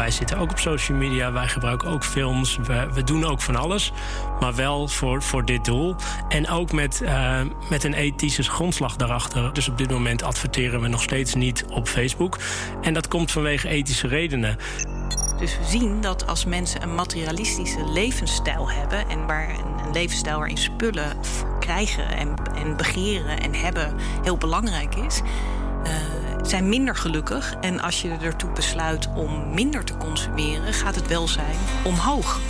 wij zitten ook op social media, wij gebruiken ook films, we, we doen ook van alles. Maar wel voor, voor dit doel. En ook met, uh, met een ethische grondslag daarachter. Dus op dit moment adverteren we nog steeds niet op Facebook. En dat komt vanwege ethische redenen. Dus we zien dat als mensen een materialistische levensstijl hebben en waar een, levensstijl waarin spullen krijgen en, en begeren en hebben heel belangrijk is, uh, zijn minder gelukkig. En als je ertoe besluit om minder te consumeren, gaat het welzijn omhoog.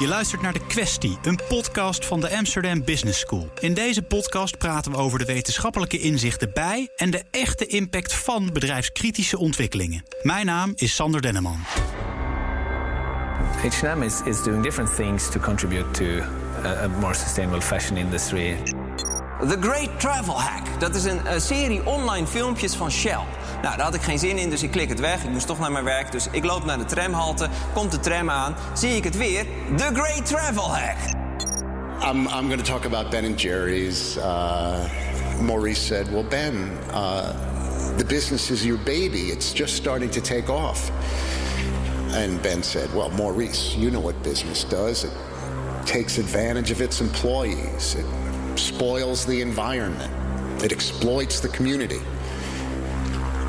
Je luistert naar De Questie, een podcast van de Amsterdam Business School. In deze podcast praten we over de wetenschappelijke inzichten bij en de echte impact van bedrijfskritische ontwikkelingen. Mijn naam is Sander Denneman. H&M is, is doing different things to contribute to a, a more sustainable fashion industry. The Great Travel Hack. Dat is een, een, serie online filmpjes van Shell. Nou, daar had ik geen zin in, dus ik klik het weg. Ik moest toch naar mijn werk, dus ik loop naar de tramhalte. Komt de tram aan, zie ik het weer. The Great Travel Hack. I'm, I'm going to talk about Ben and Jerry's. Uh, Maurice said, well, Ben, uh, the business is your baby. It's just starting to take off. And Ben said, well, Maurice, you know what business does. It takes advantage of its employees. It spoils the environment. It exploits the community.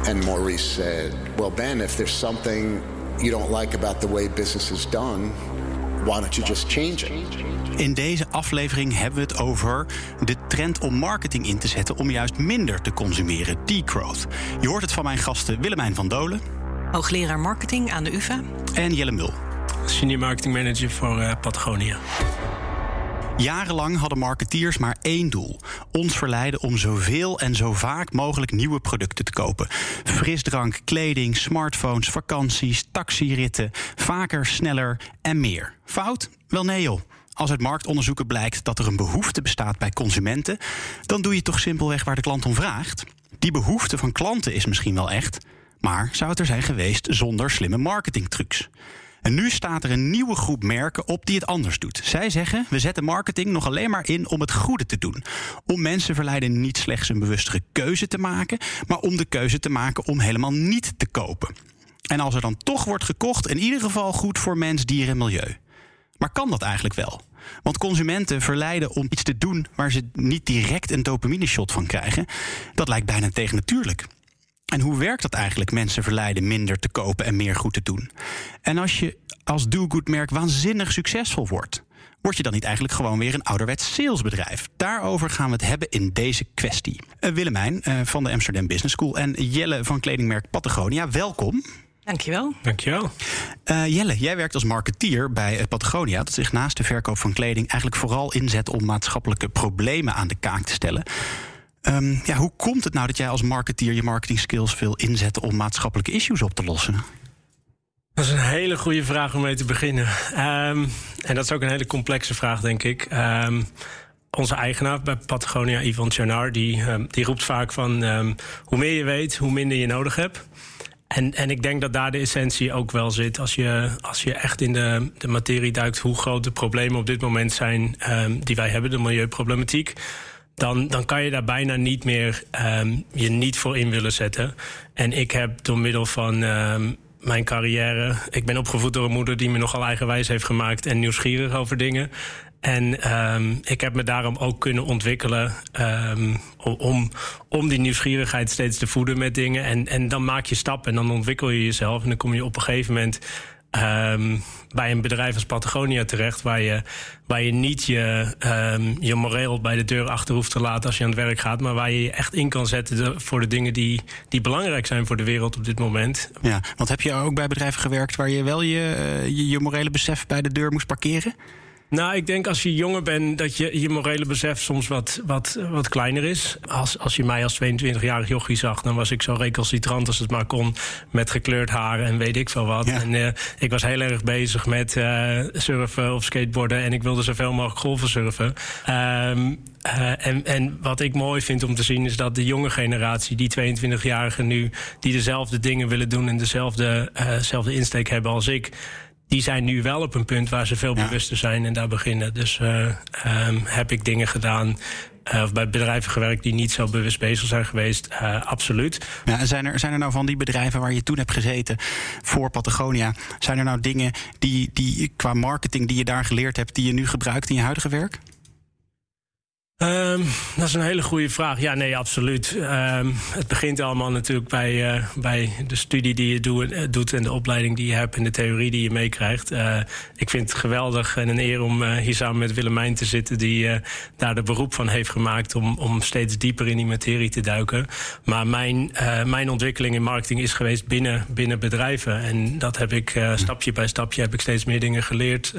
And Maurice said, Well, Ben, if there's something you don't like about the way business is done, why don't you just change it? In deze aflevering hebben we het over de trend om marketing in te zetten om juist minder te consumeren, degrowth. Je hoort het van mijn gasten Willemijn van Dolen, hoogleraar marketing aan de UvA, en Jelle Mul, senior marketing manager voor uh, Patagonia. Jarenlang hadden marketeers maar één doel: ons verleiden om zoveel en zo vaak mogelijk nieuwe producten te kopen. Frisdrank, kleding, smartphones, vakanties, taxiritten, vaker, sneller en meer. Fout? Wel nee joh. Als uit marktonderzoeken blijkt dat er een behoefte bestaat bij consumenten, dan doe je toch simpelweg waar de klant om vraagt. Die behoefte van klanten is misschien wel echt, maar zou het er zijn geweest zonder slimme marketingtrucs? En nu staat er een nieuwe groep merken op die het anders doet. Zij zeggen: we zetten marketing nog alleen maar in om het goede te doen. Om mensen verleiden niet slechts een bewustere keuze te maken, maar om de keuze te maken om helemaal niet te kopen. En als er dan toch wordt gekocht, in ieder geval goed voor mens, dier en milieu. Maar kan dat eigenlijk wel? Want consumenten verleiden om iets te doen waar ze niet direct een dopamine shot van krijgen, dat lijkt bijna tegennatuurlijk. En hoe werkt dat eigenlijk, mensen verleiden minder te kopen en meer goed te doen? En als je als do-good-merk waanzinnig succesvol wordt, word je dan niet eigenlijk gewoon weer een ouderwets salesbedrijf? Daarover gaan we het hebben in deze kwestie. Uh, Willemijn uh, van de Amsterdam Business School en Jelle van kledingmerk Patagonia, welkom. Dankjewel. Dankjewel. Uh, Jelle, jij werkt als marketeer bij Patagonia, dat zich naast de verkoop van kleding eigenlijk vooral inzet om maatschappelijke problemen aan de kaak te stellen. Um, ja, hoe komt het nou dat jij als marketeer je marketing skills wil inzetten om maatschappelijke issues op te lossen? Dat is een hele goede vraag om mee te beginnen. Um, en dat is ook een hele complexe vraag, denk ik. Um, onze eigenaar bij Patagonia, Yvonne Chanard, die, die roept vaak van... hoe meer je weet, hoe minder je nodig hebt. En, en ik denk dat daar de essentie ook wel zit. Als je, als je echt in de, de materie duikt hoe groot de problemen op dit moment zijn... die wij hebben, de milieuproblematiek dan, dan kan je daar bijna niet meer um, je niet voor in willen zetten. En ik heb door middel van um, mijn carrière. Ik ben opgevoed door een moeder die me nogal eigenwijs heeft gemaakt en nieuwsgierig over dingen. En um, ik heb me daarom ook kunnen ontwikkelen om, om die nieuwsgierigheid steeds te voeden met dingen. En, en dan maak je stappen en dan ontwikkel je jezelf. En dan kom je op een gegeven moment bij een bedrijf als Patagonia terecht, waar je, waar je niet je, um, je moreel bij de deur achter hoeft te laten als je aan het werk gaat, maar waar je je echt in kan zetten voor de dingen die, die belangrijk zijn voor de wereld op dit moment. Ja, want heb je ook bij bedrijven gewerkt waar je wel je, eh, je, je morele besef bij de deur moest parkeren? Nou, ik denk als je jonger bent dat je je morele besef soms wat, wat, wat kleiner is. Als, als je mij als 22-jarig jochie zag, dan was ik zo recalcitrant als het maar kon. Met gekleurd haar en weet ik veel wat. En uh, ik was heel erg bezig met uh, surfen of skateboarden. En ik wilde zoveel mogelijk golven surfen. Um, uh, en, en wat ik mooi vind om te zien is dat de jonge generatie, die 22-jarigen nu, die dezelfde dingen willen doen en dezelfde, dezelfde insteek hebben als ik die zijn nu wel op een punt waar ze veel bewuster zijn en daar beginnen. Dus uh, um, heb ik dingen gedaan. Uh, of bij bedrijven gewerkt die niet zo bewust bezig zijn geweest, uh, absoluut. Ja, zijn, er, zijn er nou van die bedrijven waar je toen hebt gezeten voor Patagonia, zijn er nou dingen die, die qua marketing die je daar geleerd hebt, die je nu gebruikt in je huidige werk? Um, dat is een hele goede vraag. Ja, nee, absoluut. Um, het begint allemaal natuurlijk bij, uh, bij de studie die je doet, uh, doet en de opleiding die je hebt en de theorie die je meekrijgt. Uh, ik vind het geweldig en een eer om hier samen met Willemijn te zitten, die daar de beroep van heeft gemaakt om, om steeds dieper in die materie te duiken. Maar mijn, mijn ontwikkeling in marketing is geweest binnen, binnen bedrijven. En dat heb ik stapje bij stapje heb ik steeds meer dingen geleerd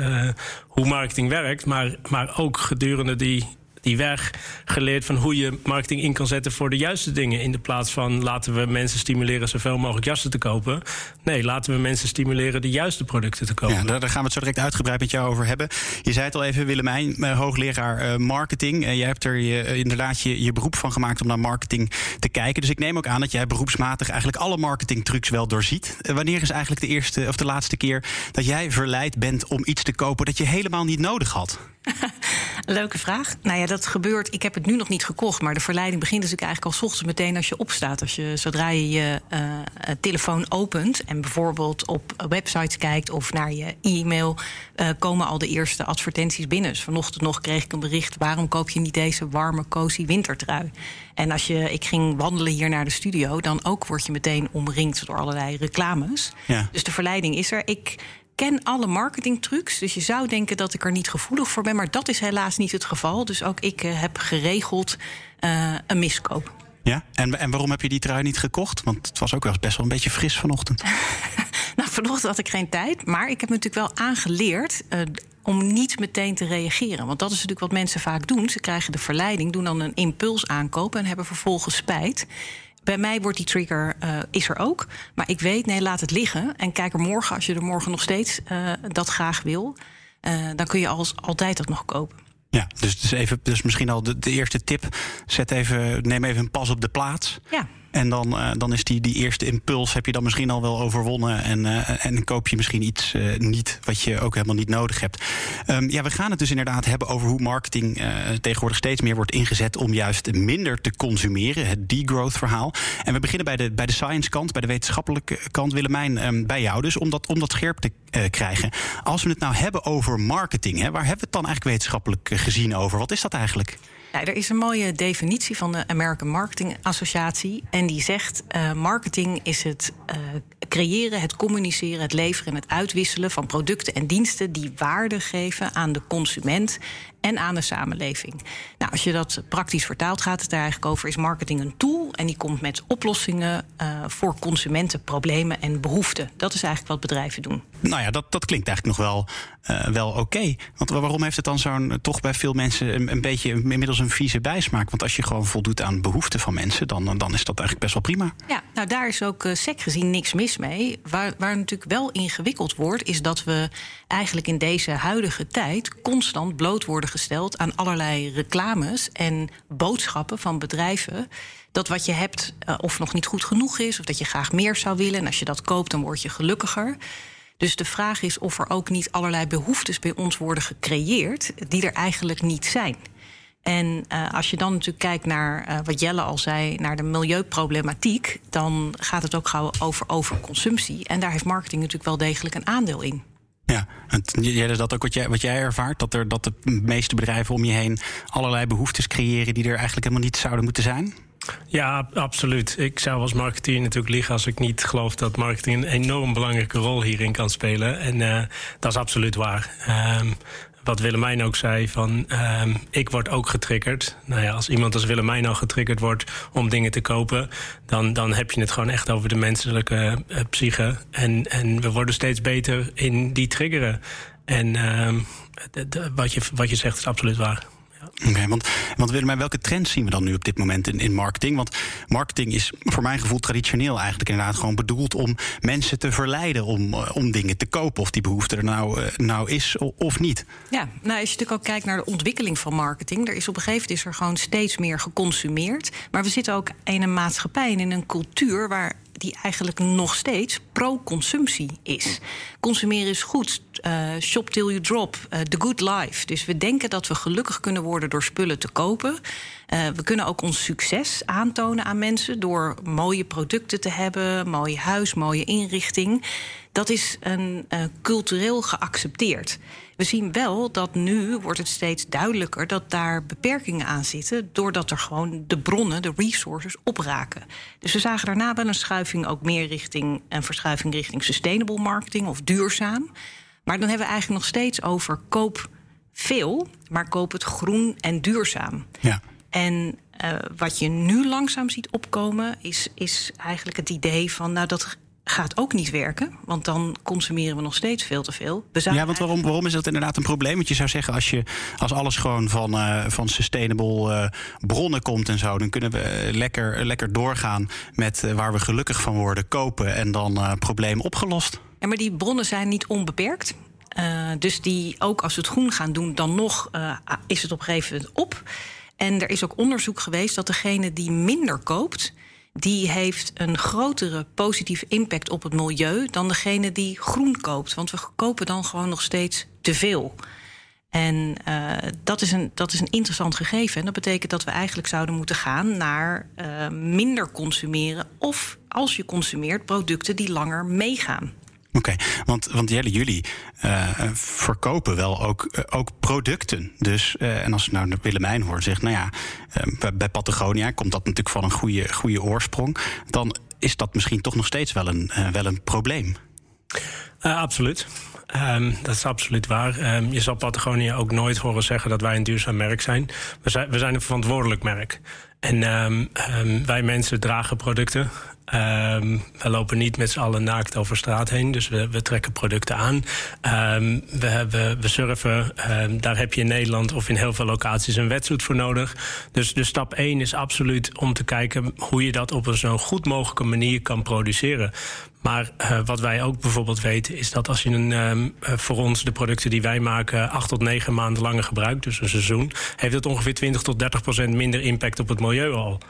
hoe marketing werkt. Maar, maar ook gedurende die die weg geleerd van hoe je marketing in kan zetten voor de juiste dingen. In de plaats van laten we mensen stimuleren zoveel mogelijk jassen te kopen. Nee, laten we mensen stimuleren de juiste producten te kopen. Ja, daar gaan we het zo direct uitgebreid met jou over hebben. Je zei het al even, Willemijn, eh, hoogleraar uh, marketing. Uh, jij hebt er je, inderdaad je, je beroep van gemaakt om naar marketing te kijken. Dus ik neem ook aan dat jij beroepsmatig eigenlijk alle marketingtrucs wel doorziet. wanneer is eigenlijk de eerste of de laatste keer dat jij verleid bent om iets te kopen dat je helemaal niet nodig had? Leuke vraag. Nou ja, dat gebeurt. Ik heb het nu nog niet gekocht, maar de verleiding begint dus eigenlijk al s ochtends meteen als je opstaat. Als je, zodra je je uh, telefoon opent en bijvoorbeeld op websites kijkt of naar je e-mail, uh, komen al de eerste advertenties binnen. Dus vanochtend nog kreeg ik een bericht: waarom koop je niet deze warme, cozy wintertrui? En als je, ik ging wandelen hier naar de studio, dan ook word je meteen omringd door allerlei reclames. Ja. Dus de verleiding is er. Ik ken alle marketingtrucs. Dus je zou denken dat ik er niet gevoelig voor ben. Maar dat is helaas niet het geval. Dus ook ik uh, heb geregeld uh, een miskoop. Ja, en, en waarom heb je die trui niet gekocht? Want het was ook wel best wel een beetje fris vanochtend. nou, vanochtend had ik geen tijd. Maar ik heb me natuurlijk wel aangeleerd. Uh, om niet meteen te reageren. Want dat is natuurlijk wat mensen vaak doen. Ze krijgen de verleiding, doen dan een impuls aankopen en hebben vervolgens spijt. Bij mij wordt die trigger, uh, is er ook. Maar ik weet, nee, laat het liggen. En kijk er morgen, als je er morgen nog steeds uh, dat graag wil... Uh, dan kun je als, altijd dat nog kopen. Ja, dus, dus, even, dus misschien al de, de eerste tip. Zet even, neem even een pas op de plaats. Ja. En dan, uh, dan is die, die eerste impuls heb je dan misschien al wel overwonnen. En, uh, en koop je misschien iets uh, niet wat je ook helemaal niet nodig hebt. Um, ja, we gaan het dus inderdaad hebben over hoe marketing tegenwoordig steeds meer wordt ingezet om juist minder te consumeren. Het degrowth verhaal. En we beginnen bij de, bij de science kant, bij de wetenschappelijke kant. Willemijn, um, bij jou dus, om dat, om dat scherp te krijgen. Als we het nou hebben over marketing, hè, waar hebben we het dan eigenlijk wetenschappelijk gezien over? Wat is dat eigenlijk? Ja, er is een mooie definitie van de American Marketing Associatie. En die zegt: uh, marketing is het uh, creëren, het communiceren, het leveren en het uitwisselen van producten en diensten die waarde geven aan de consument en aan de samenleving. Nou, als je dat praktisch vertaalt, gaat het er eigenlijk over: is marketing een tool en die komt met oplossingen uh, voor consumentenproblemen en behoeften. Dat is eigenlijk wat bedrijven doen. Nou ja, dat, dat klinkt eigenlijk nog wel, uh, wel oké. Want waarom heeft het dan zo'n toch bij veel mensen een, een, beetje inmiddels een vieze bijsmaak? Want als je gewoon voldoet aan behoeften van mensen, dan, dan is dat eigenlijk best wel prima. Ja, nou daar is ook uh, sec gezien niks mis mee. Waar, waar natuurlijk wel ingewikkeld wordt, is dat we eigenlijk in deze huidige tijd constant bloot worden gesteld aan allerlei reclames en boodschappen van bedrijven. Dat wat je hebt of nog niet goed genoeg is, of dat je graag meer zou willen. En als je dat koopt, dan word je gelukkiger. Dus de vraag is of er ook niet allerlei behoeftes bij ons worden gecreëerd die er eigenlijk niet zijn. En uh, als je dan natuurlijk kijkt naar uh, wat Jelle al zei, naar de milieuproblematiek, dan gaat het ook gauw over overconsumptie. En daar heeft marketing natuurlijk wel degelijk een aandeel in. Ja, is dat ook wat jij, wat jij ervaart? Dat, er, dat de meeste bedrijven om je heen allerlei behoeftes creëren die er eigenlijk helemaal niet zouden moeten zijn? Ja, absoluut. Ik zou als marketeer natuurlijk liegen als ik niet geloof dat marketing een enorm belangrijke rol hierin kan spelen. En uh, dat is absoluut waar. Um, wat Willemijn ook zei, van um, ik word ook getriggerd. Nou ja, als iemand als Willemijn al getriggerd wordt om dingen te kopen, dan, dan heb je het gewoon echt over de menselijke uh, psyche. En, en we worden steeds beter in die triggeren. En de, wat, je, wat je zegt is absoluut waar. Oké, okay, want, want Willem, welke trends zien we dan nu op dit moment in, in marketing? Want marketing is voor mijn gevoel traditioneel eigenlijk inderdaad gewoon bedoeld om mensen te verleiden om, om dingen te kopen. Of die behoefte er nou, nou is of niet. Ja, nou, als je natuurlijk ook kijkt naar de ontwikkeling van marketing, er is op een gegeven moment is er gewoon steeds meer geconsumeerd. Maar we zitten ook in een maatschappij en in een cultuur waar die eigenlijk nog steeds pro-consumptie is. Consumeren is goed. Uh, shop till you drop. Uh, the good life. Dus we denken dat we gelukkig kunnen worden door spullen te kopen. Uh, we kunnen ook ons succes aantonen aan mensen door mooie producten te hebben, mooie huis, mooie inrichting. Dat is een cultureel geaccepteerd. We zien wel dat nu wordt het steeds duidelijker dat daar beperkingen aan zitten, doordat er gewoon de bronnen, de resources opraken. Dus we zagen daarna wel een schuiving ook meer richting een verschuiving richting sustainable marketing of duurzaam. Maar dan hebben we eigenlijk nog steeds over koop veel, maar koop het groen en duurzaam. Ja. En uh, wat je nu langzaam ziet opkomen, is, is eigenlijk het idee van, nou dat gaat ook niet werken. Want dan consumeren we nog steeds veel te veel. ja, want waarom, waarom is dat inderdaad een probleem? Want je zou zeggen, als, je, als alles gewoon van, uh, van sustainable uh, bronnen komt en zo, dan kunnen we lekker, lekker doorgaan met waar we gelukkig van worden, kopen en dan probleem opgelost. Ja, maar die bronnen zijn niet onbeperkt. dus die ook als we het groen gaan doen, dan nog is het op een gegeven moment op. En er is ook onderzoek geweest dat degene die minder koopt, die heeft een grotere positieve impact op het milieu dan degene die groen koopt. Want we kopen dan gewoon nog steeds te veel. En uh, dat, is een, dat is een interessant gegeven. En dat betekent dat we eigenlijk zouden moeten gaan naar uh, minder consumeren. Of als je consumeert, producten die langer meegaan. Oké, want, want jullie uh, verkopen wel ook, uh, ook producten. Dus, uh, en als nou Willemijn hoor, zegt, nou ja, bij Patagonia komt dat natuurlijk van een goede, goede oorsprong. Dan is dat misschien toch nog steeds wel een, wel een probleem. absoluut. Um, dat is absoluut waar. Um, je zal Patagonia ook nooit horen zeggen dat wij een duurzaam merk zijn. We zijn, we zijn een verantwoordelijk merk. En um, wij mensen dragen producten. Um, we lopen niet met z'n allen naakt over straat heen. Dus we, trekken producten aan. Um, we, surfen. Um, daar heb je in Nederland of in heel veel locaties een wetsuit voor nodig. Dus, dus stap 1 is absoluut om te kijken hoe je dat op een zo goed mogelijke manier kan produceren. Maar uh, wat wij ook bijvoorbeeld weten is dat als je een, um, voor ons de producten die wij maken acht tot negen maanden langer gebruikt, dus een seizoen, heeft het ongeveer 20 tot 30 procent minder impact op het milieu al.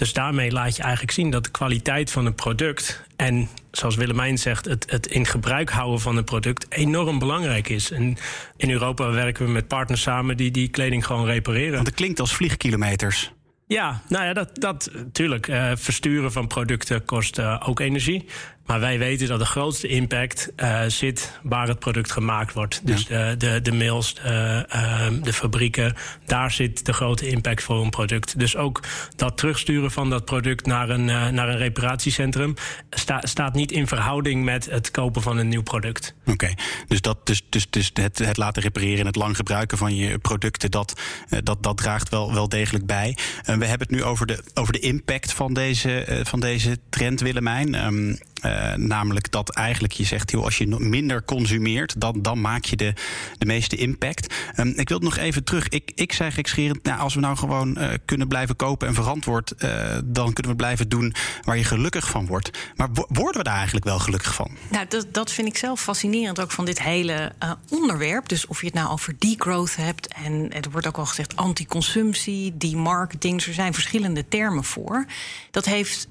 Dus daarmee laat je eigenlijk zien dat de kwaliteit van een product en zoals Willemijn zegt, het, het in gebruik houden van een product enorm belangrijk is. En in Europa werken we met partners samen die die kleding gewoon repareren. Want het klinkt als vliegkilometers. Ja, nou ja, dat, dat natuurlijk. Uh, versturen van producten kost uh, ook energie. Maar wij weten dat de grootste impact uh, zit waar het product gemaakt wordt. Dus ja. de, de, de mills, de, uh, de fabrieken, daar zit de grote impact voor een product. Dus ook dat terugsturen van dat product naar een, uh, naar een reparatiecentrum sta, staat niet in verhouding met het kopen van een nieuw product. Oké, okay. dus, dat, dus, dus, dus het, het laten repareren en het lang gebruiken van je producten, dat, dat, dat draagt wel, wel degelijk bij. we hebben het nu over de, over de impact van deze, van deze trend, Willemijn. Um, uh, namelijk dat eigenlijk je zegt, als je minder consumeert, dan, dan maak je de, de meeste impact. Um, ik wil nog even terug. Ik, ik zei gekscherend, nou, als we nou gewoon uh, kunnen blijven kopen en verantwoord, uh, dan kunnen we blijven doen waar je gelukkig van wordt. Maar worden we daar eigenlijk wel gelukkig van? Nou, dat, dat vind ik zelf fascinerend ook van dit hele onderwerp. Dus of je het nou over degrowth hebt, en er wordt ook al gezegd anti-consumptie, demarketing, er zijn verschillende termen voor. Dat heeft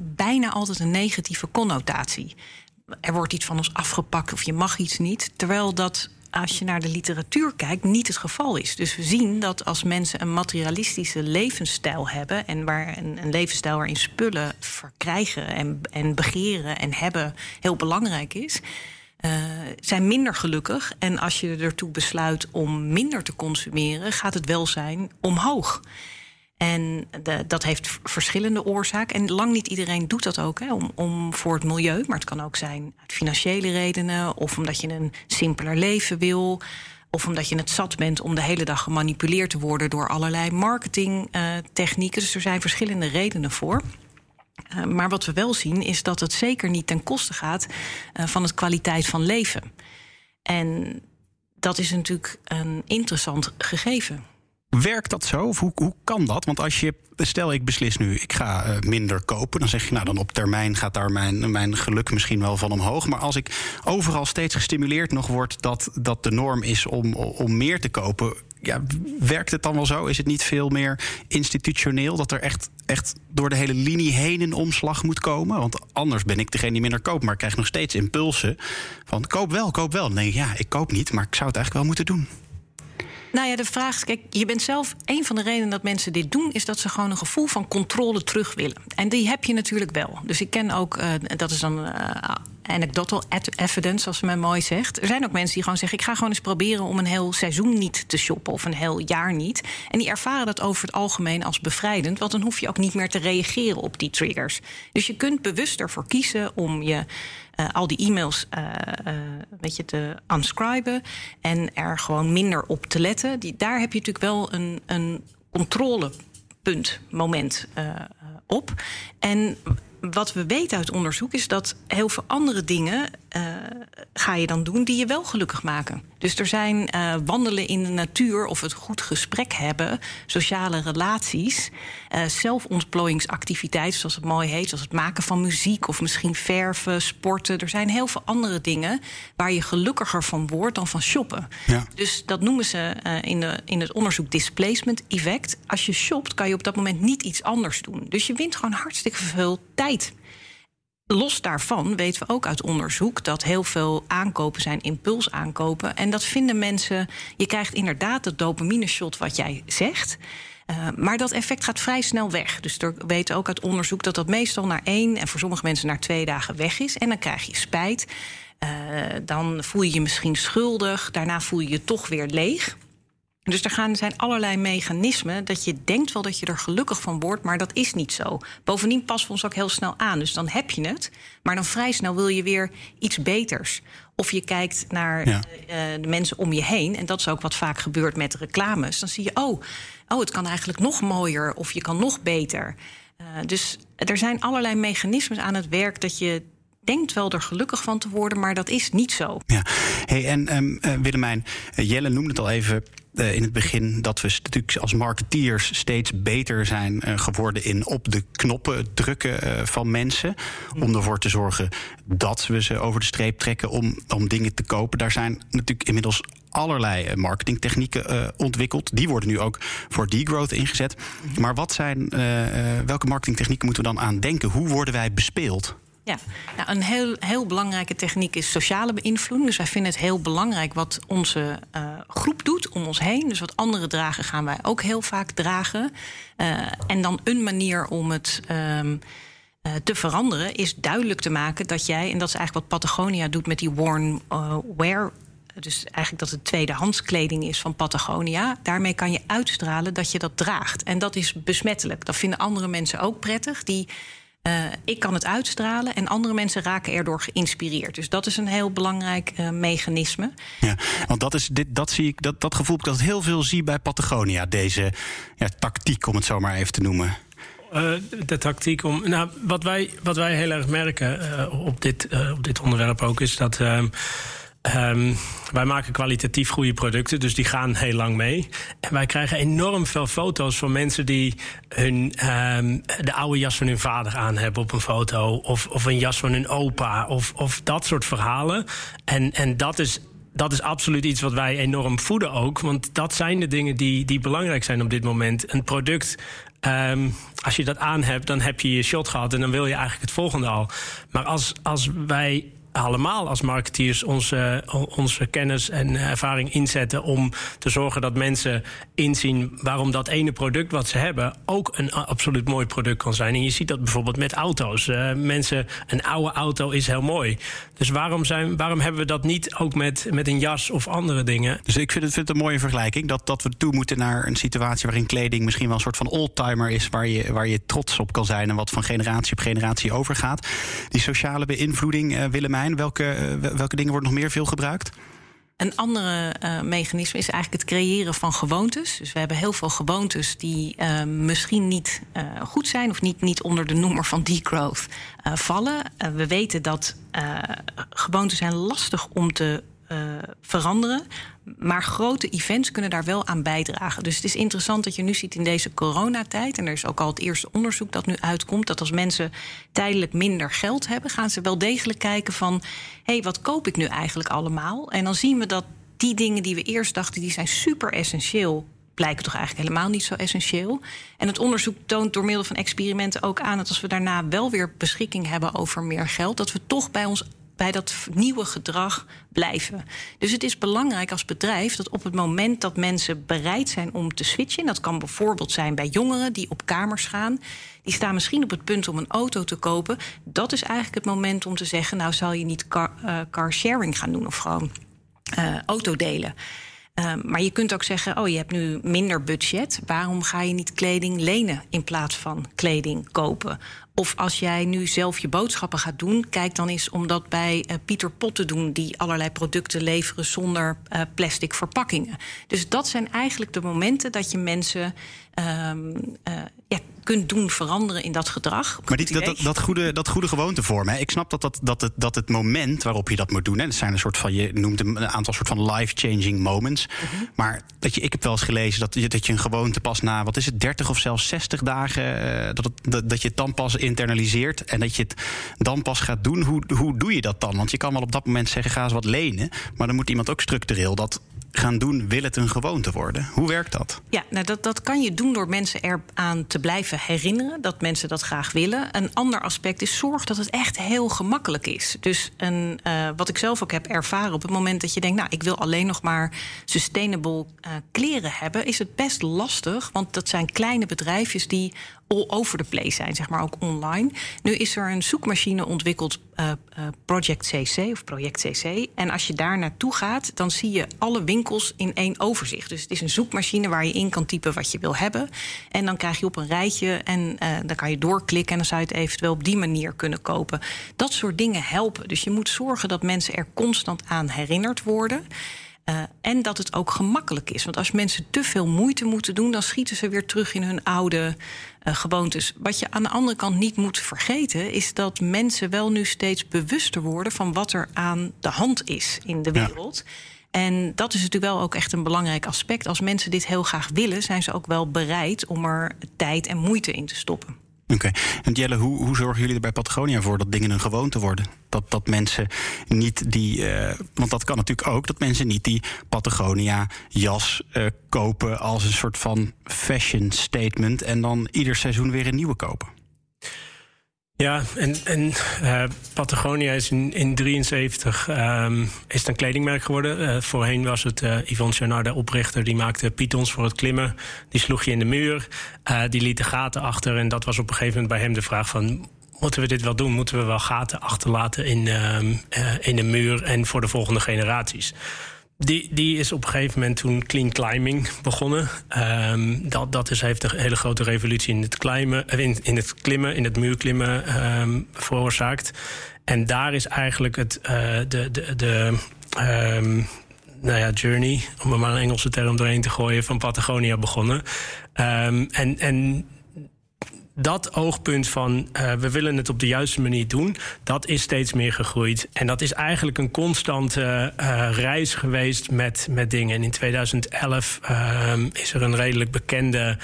bijna altijd een negatieve connotatie Er wordt iets van ons afgepakt of je mag iets niet. Terwijl dat als je naar de literatuur kijkt, niet het geval is. Dus we zien dat als mensen een materialistische levensstijl hebben... en waar een, een levensstijl waarin spullen verkrijgen en, en begeren en hebben heel belangrijk is... Uh, zijn minder gelukkig. En als je ertoe besluit om minder te consumeren, gaat het welzijn omhoog. En dat heeft verschillende oorzaken. En lang niet iedereen doet dat ook hè, om, om, voor het milieu. Maar het kan ook zijn uit financiële redenen. Of omdat je een simpeler leven wil. Of omdat je het zat bent om de hele dag gemanipuleerd te worden door allerlei marketingtechnieken. Dus er zijn verschillende redenen voor. Uh, maar wat we wel zien is dat het zeker niet ten koste gaat uh, van het kwaliteit van leven. En dat is natuurlijk een interessant gegeven. Werkt dat zo? Of hoe, hoe kan dat? Want als je, stel ik beslis nu, ik ga uh, minder kopen, dan zeg je, nou dan op termijn gaat daar mijn, mijn geluk misschien wel van omhoog. Maar als ik overal steeds gestimuleerd nog word dat, dat de norm is om, om meer te kopen, ja, werkt het dan wel zo? Is het niet veel meer institutioneel dat er echt echt door de hele linie heen een omslag moet komen? Want anders ben ik degene die minder koopt, maar ik krijg nog steeds impulsen van koop wel, koop wel. Ik, ja, ik koop niet, maar ik zou het eigenlijk wel moeten doen. Nou ja, de vraag is, kijk, je bent zelf... een van de redenen dat mensen dit doen... is dat ze gewoon een gevoel van controle terug willen. En die heb je natuurlijk wel. Dus ik ken ook, uh, dat is dan uh, anecdotal evidence, zoals men mooi zegt. Er zijn ook mensen die gewoon zeggen... ik ga gewoon eens proberen om een heel seizoen niet te shoppen... of een heel jaar niet. En die ervaren dat over het algemeen als bevrijdend... want dan hoef je ook niet meer te reageren op die triggers. Dus je kunt bewust ervoor kiezen om je... Uh, al die e-mails uh, uh, weet je, te unscriben en er gewoon minder op te letten. Die, daar heb je natuurlijk wel een, een controlepunt, moment op. En wat we weten uit onderzoek is dat heel veel andere dingen ga je dan doen die je wel gelukkig maken. Dus er zijn uh, wandelen in de natuur of het goed gesprek hebben, sociale relaties, uh, zelfontplooiingsactiviteiten, zoals het mooi heet, zoals het maken van muziek of misschien verven, sporten. Er zijn heel veel andere dingen waar je gelukkiger van wordt dan van shoppen. Ja. Dus dat noemen ze in, de, in het onderzoek displacement effect. Als je shopt, kan je op dat moment niet iets anders doen. Dus je wint gewoon hartstikke veel tijd Los daarvan weten we ook uit onderzoek dat heel veel aankopen zijn impulsaankopen. En dat vinden mensen. Je krijgt inderdaad het dopamine shot wat jij zegt. Uh, maar dat effect gaat vrij snel weg. Dus we weten ook uit onderzoek dat dat meestal na één en voor sommige mensen na twee dagen weg is. En dan krijg je spijt. Uh, dan voel je je misschien schuldig. Daarna voel je je toch weer leeg. Dus er gaan, zijn allerlei mechanismen dat je denkt wel dat je er gelukkig van wordt, maar dat is niet zo. Bovendien passen we ons ook heel snel aan. Dus dan heb je het, maar dan vrij snel wil je weer iets beters. Of je kijkt naar ja. uh, de mensen om je heen, en dat is ook wat vaak gebeurt met reclames. Dan zie je, oh, oh het kan eigenlijk nog mooier of je kan nog beter. Uh, dus er zijn allerlei mechanismes aan het werk dat je denkt wel er gelukkig van te worden, maar dat is niet zo. Ja, hey, en um, uh, Willemijn, uh, Jelle noemde het al even. Uh, in het begin dat we natuurlijk als marketeers steeds beter zijn uh, geworden in op de knoppen drukken uh, van mensen. Om ervoor te zorgen dat we ze over de streep trekken om, om dingen te kopen. Daar zijn natuurlijk inmiddels allerlei marketingtechnieken ontwikkeld. Die worden nu ook voor degrowth ingezet. Maar wat zijn, welke marketingtechnieken moeten we dan aan denken? Hoe worden wij bespeeld? Ja, nou, een heel, heel belangrijke techniek is sociale beïnvloeding. Dus wij vinden het heel belangrijk wat onze uh, groep doet om ons heen. Dus wat anderen dragen, gaan wij ook heel vaak dragen. Uh, en dan een manier om het. Um, uh, te veranderen is duidelijk te maken dat jij, en dat is eigenlijk wat Patagonia doet met die worn wear dus eigenlijk dat het tweedehands kleding is van Patagonia. Daarmee kan je uitstralen dat je dat draagt. En dat is besmettelijk. Dat vinden andere mensen ook prettig. Die uh, ik kan het uitstralen en andere mensen raken erdoor geïnspireerd. Dus dat is een heel belangrijk uh, mechanisme. Ja, want dat, is, dit, dat, zie ik, dat, dat gevoel ik dat heel veel zie bij Patagonia. Deze ja, tactiek, om het zo maar even te noemen. Uh, de tactiek om. Nou, wat wij, wat wij heel erg merken op, dit, op dit onderwerp ook is dat. Ehm, wij maken kwalitatief goede producten, dus die gaan heel lang mee. En wij krijgen enorm veel foto's van mensen die hun, um, de oude jas van hun vader aan hebben op een foto. Of, of een jas van hun opa. Of, of dat soort verhalen. En, en dat is dat is absoluut iets wat wij enorm voeden ook. Want dat zijn de dingen die, die belangrijk zijn op dit moment. Een product, um, als je dat aan hebt, dan heb je je shot gehad... en dan wil je eigenlijk het volgende al. Maar als, als wij allemaal als marketeers onze, onze kennis en ervaring inzetten om te zorgen dat mensen inzien waarom dat ene product wat ze hebben ook een absoluut mooi product kan zijn. En je ziet dat bijvoorbeeld met auto's. Uh, mensen, een oude auto is heel mooi. Dus waarom, zijn, waarom hebben we dat niet ook met, met een jas of andere dingen? Dus ik vind het, vind het een mooie vergelijking dat, dat we toe moeten naar een situatie waarin kleding misschien wel een soort van oldtimer is waar je, waar je trots op kan zijn en wat van generatie op generatie overgaat. Die sociale beïnvloeding, uh, Willemijn Welke, eh, welke dingen worden nog meer veel gebruikt? Een andere uh, mechanisme is eigenlijk het creëren van gewoontes. Dus we hebben heel veel gewoontes die uh, misschien niet goed zijn of niet, niet onder de noemer van degrowth vallen. we weten dat gewoontes zijn lastig om te veranderen. Maar grote events kunnen daar wel aan bijdragen. Dus het is interessant dat je nu ziet in deze coronatijd... en er is ook al het eerste onderzoek dat nu uitkomt... dat als mensen tijdelijk minder geld hebben... gaan ze wel degelijk kijken van... hé, hey, wat koop ik nu eigenlijk allemaal? En dan zien we dat die dingen die we eerst dachten... die zijn super essentieel blijken toch eigenlijk helemaal niet zo essentieel. En het onderzoek toont door middel van experimenten ook aan dat als we daarna wel weer beschikking hebben over meer geld, dat we toch bij ons bij dat nieuwe gedrag blijven. Dus het is belangrijk als bedrijf dat op het moment dat mensen bereid zijn om te switchen, dat kan bijvoorbeeld zijn bij jongeren die op kamers gaan, die staan misschien op het punt om een auto te kopen. Dat is eigenlijk het moment om te zeggen: Nou, zal je niet car, uh, car sharing gaan doen of gewoon uh, auto delen? Uh, maar je kunt ook zeggen: Oh, je hebt nu minder budget. Waarom ga je niet kleding lenen in plaats van kleding kopen? Of als jij nu zelf je boodschappen gaat doen, kijk dan eens om dat bij uh, Pieter Pot te doen, die allerlei producten leveren zonder uh, plastic verpakkingen. Dus dat zijn eigenlijk de momenten dat je mensen um, uh, ja, kunt doen veranderen in dat gedrag. Maar die, dat, dat, dat, goede, dat goede gewoontevorm. Hè? Ik snap dat, dat, dat, het, dat het moment waarop je dat moet doen. Hè, dat zijn een soort van, je noemt een aantal soort van life-changing moments. -hmm. Maar dat je, ik heb wel eens gelezen dat je, dat je een gewoonte pas na, wat is het, 30 of zelfs 60 dagen, dat, het, dat, dat je het dan pas internaliseert en dat je het dan pas gaat doen. Hoe, hoe doe je dat dan? Want je kan wel op dat moment zeggen, ga eens wat lenen. Maar dan moet iemand ook structureel dat gaan doen, wil het een gewoonte worden? Hoe werkt dat? Ja, nou dat, dat kan je doen door mensen eraan te blijven herinneren dat mensen dat graag willen. Een ander aspect is zorg dat het echt heel gemakkelijk is. Dus een, uh, wat ik zelf ook heb ervaren, op het moment dat je denkt, nou, ik wil alleen nog maar sustainable uh, kleren hebben, is het best lastig, want dat zijn kleine bedrijfjes die over the place zijn, zeg maar ook online. Nu is er een zoekmachine ontwikkeld, uh, uh, Project CC of Project CC. En als je daar naartoe gaat, dan zie je alle winkels in één overzicht. Dus het is een zoekmachine waar je in kan typen wat je wil hebben. En dan krijg je op een rijtje en uh, dan kan je doorklikken en dan zou je het eventueel op die manier kunnen kopen. Dat soort dingen helpen. Dus je moet zorgen dat mensen er constant aan herinnerd worden. Uh, en dat het ook gemakkelijk is. Want als mensen te veel moeite moeten doen, dan schieten ze weer terug in hun oude uh, gewoontes. Wat je aan de andere kant niet moet vergeten, is dat mensen wel nu steeds bewuster worden van wat er aan de hand is in de wereld. Ja. En dat is natuurlijk wel ook echt een belangrijk aspect. Als mensen dit heel graag willen, zijn ze ook wel bereid om er tijd en moeite in te stoppen. Oké. En Jelle, hoe, hoe zorgen jullie er bij Patagonia voor dat dingen een gewoonte worden? Dat, dat mensen niet die. Uh, want dat kan natuurlijk ook, dat mensen niet die Patagonia jas uh, kopen als een soort van fashion statement en dan ieder seizoen weer een nieuwe kopen. Ja, en, en uh, Patagonia is in 1973 um, is een kledingmerk geworden. Uh, voorheen was het uh, Yvon Chouinard, de oprichter, die maakte pythons voor het klimmen. Die sloeg je in de muur, die liet de gaten achter. En dat was op een gegeven moment bij hem de vraag van... moeten we dit wel doen? Moeten we wel gaten achterlaten in, in de muur en voor de volgende generaties? Die, die is op een gegeven moment toen clean climbing begonnen. Um, dat, dat is, heeft een hele grote revolutie in het, klimmen, in, in het klimmen, in het muurklimmen um, veroorzaakt. En daar is eigenlijk het, uh, de, de, de um, nou ja, journey, om er maar een Engelse term doorheen te gooien, van Patagonia begonnen. en, en dat oogpunt van uh, we willen het op de juiste manier doen, dat is steeds meer gegroeid. En dat is eigenlijk een constante uh, reis geweest met, met dingen. En in 2011 uh, is er een redelijk bekende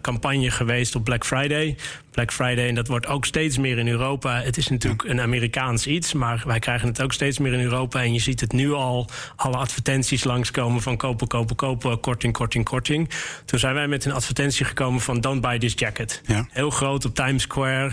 campagne geweest op Black Friday. Black Friday, en dat wordt ook steeds meer in Europa. Het is natuurlijk een Amerikaans iets, maar wij krijgen het ook steeds meer in Europa. En je ziet het nu al, alle advertenties langskomen van kopen, kopen, kopen, korting, korting, korting. Toen zijn wij met een advertentie gekomen van don't buy this jacket. Ja. Heel groot op Times Square.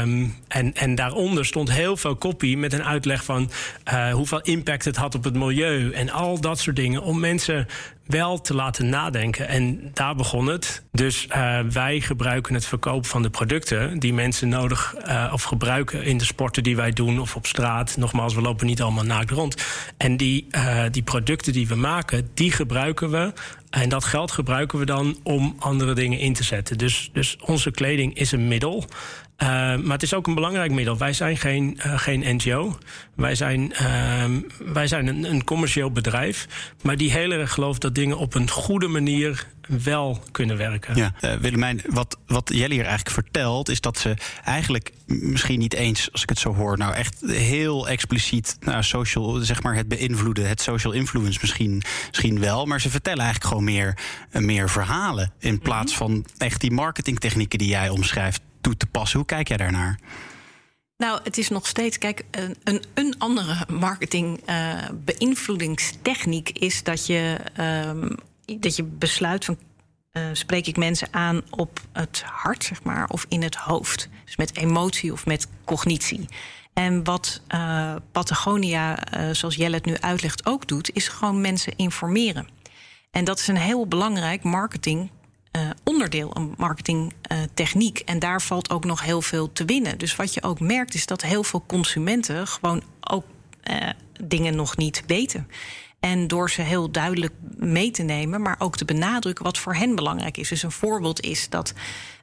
Um, en, en daaronder stond heel veel kopie met een uitleg van uh, hoeveel impact het had op het milieu. En al dat soort dingen. Om mensen wel te laten nadenken. En daar begon het. Dus uh, wij gebruiken het verkoop van de producten die mensen nodig uh, of gebruiken in de sporten die wij doen of op straat. Nogmaals, we lopen niet allemaal naakt rond. En die, uh, die producten die we maken, die gebruiken we. En dat geld gebruiken we dan om andere dingen in te zetten. Dus, dus onze kleding is een middel. Uh, maar het is ook een belangrijk middel. Wij zijn geen, uh, geen NGO. Wij zijn, uh, wij zijn een, een, commercieel bedrijf. Maar die heel erg gelooft dat dingen op een goede manier wel kunnen werken. Ja, uh, Willemijn, wat, wat Jelly hier eigenlijk vertelt... is dat ze eigenlijk misschien niet eens, als ik het zo hoor... nou echt heel expliciet nou, social, zeg maar het beïnvloeden... het social influence misschien, misschien wel... maar ze vertellen eigenlijk gewoon meer, meer verhalen... in plaats van echt die marketingtechnieken die jij omschrijft toe te passen. Hoe kijk jij daarnaar? Nou, het is nog steeds, kijk, een, een, andere marketing uh, beïnvloedingstechniek is dat je um, dat je besluit van uh, spreek ik mensen aan op het hart, zeg maar, of in het hoofd. Dus met emotie of met cognitie. En wat uh, Patagonia, uh, zoals Jelle het nu uitlegt, ook doet, is gewoon mensen informeren. En dat is een heel belangrijk marketing. Onderdeel, een marketingtechniek. en daar valt ook nog heel veel te winnen. Dus wat je ook merkt, is dat heel veel consumenten gewoon ook dingen nog niet weten. En door ze heel duidelijk mee te nemen, maar ook te benadrukken wat voor hen belangrijk is. Dus een voorbeeld is dat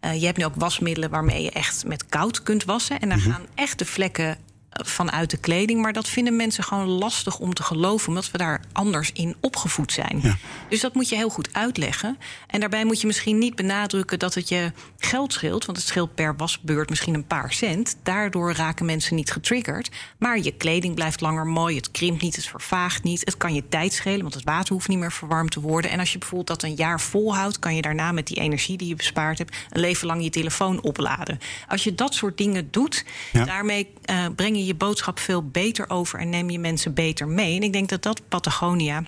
uh, je hebt nu ook wasmiddelen waarmee je echt met koud kunt wassen. En daar mm -hmm. gaan echte vlekken vanuit de kleding. Maar dat vinden mensen gewoon lastig om te geloven, omdat we daar anders in opgevoed zijn. Ja. Dus dat moet je heel goed uitleggen. En daarbij moet je misschien niet benadrukken dat het je geld scheelt, want het scheelt per wasbeurt misschien een paar cent. Daardoor raken mensen niet getriggerd. Maar je kleding blijft langer mooi, het krimpt niet, het vervaagt niet. Het kan je tijd schelen, want het water hoeft niet meer verwarmd te worden. En als je bijvoorbeeld dat een jaar volhoudt, kan je daarna met die energie die je bespaard hebt, een leven lang je telefoon opladen. Als je dat soort dingen doet, ja. daarmee uh, breng je je boodschap veel beter over en neem je mensen beter mee. En ik denk dat dat Patagonia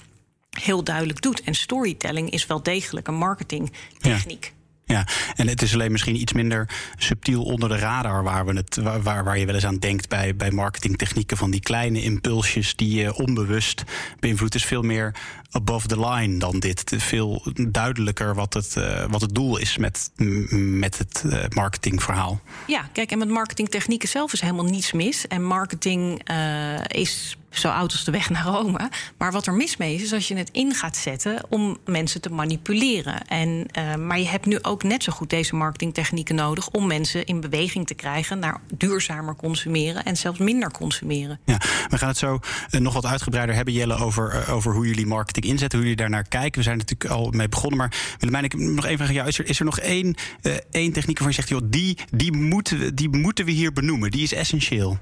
heel duidelijk doet. En storytelling is wel degelijk een marketingtechniek. Ja. Ja, en het is alleen misschien iets minder subtiel onder de radar waar, we het, waar, waar je wel eens aan denkt bij, bij marketingtechnieken van die kleine impulsjes die je onbewust beïnvloedt. is veel meer above the line dan dit. Veel duidelijker wat het, uh, wat het doel is met, met het uh, marketingverhaal. Ja, kijk, en met marketingtechnieken zelf is helemaal niets mis. En marketing uh, is zo oud als de weg naar Rome. Maar wat er mis mee is, is als je het in gaat zetten om mensen te manipuleren. En, uh, maar je hebt nu ook net zo goed deze marketingtechnieken nodig om mensen in beweging te krijgen naar duurzamer consumeren en zelfs minder consumeren. Ja, we gaan het zo nog wat uitgebreider hebben, Jelle, over, over hoe jullie marketing inzetten, hoe jullie daar naar kijken. We zijn natuurlijk al mee begonnen, maar Willemijn, ik nog even vragen. Is er, nog één, één techniek waarvan je zegt, joh, die, die, moeten we, die moeten we hier benoemen, die is essentieel?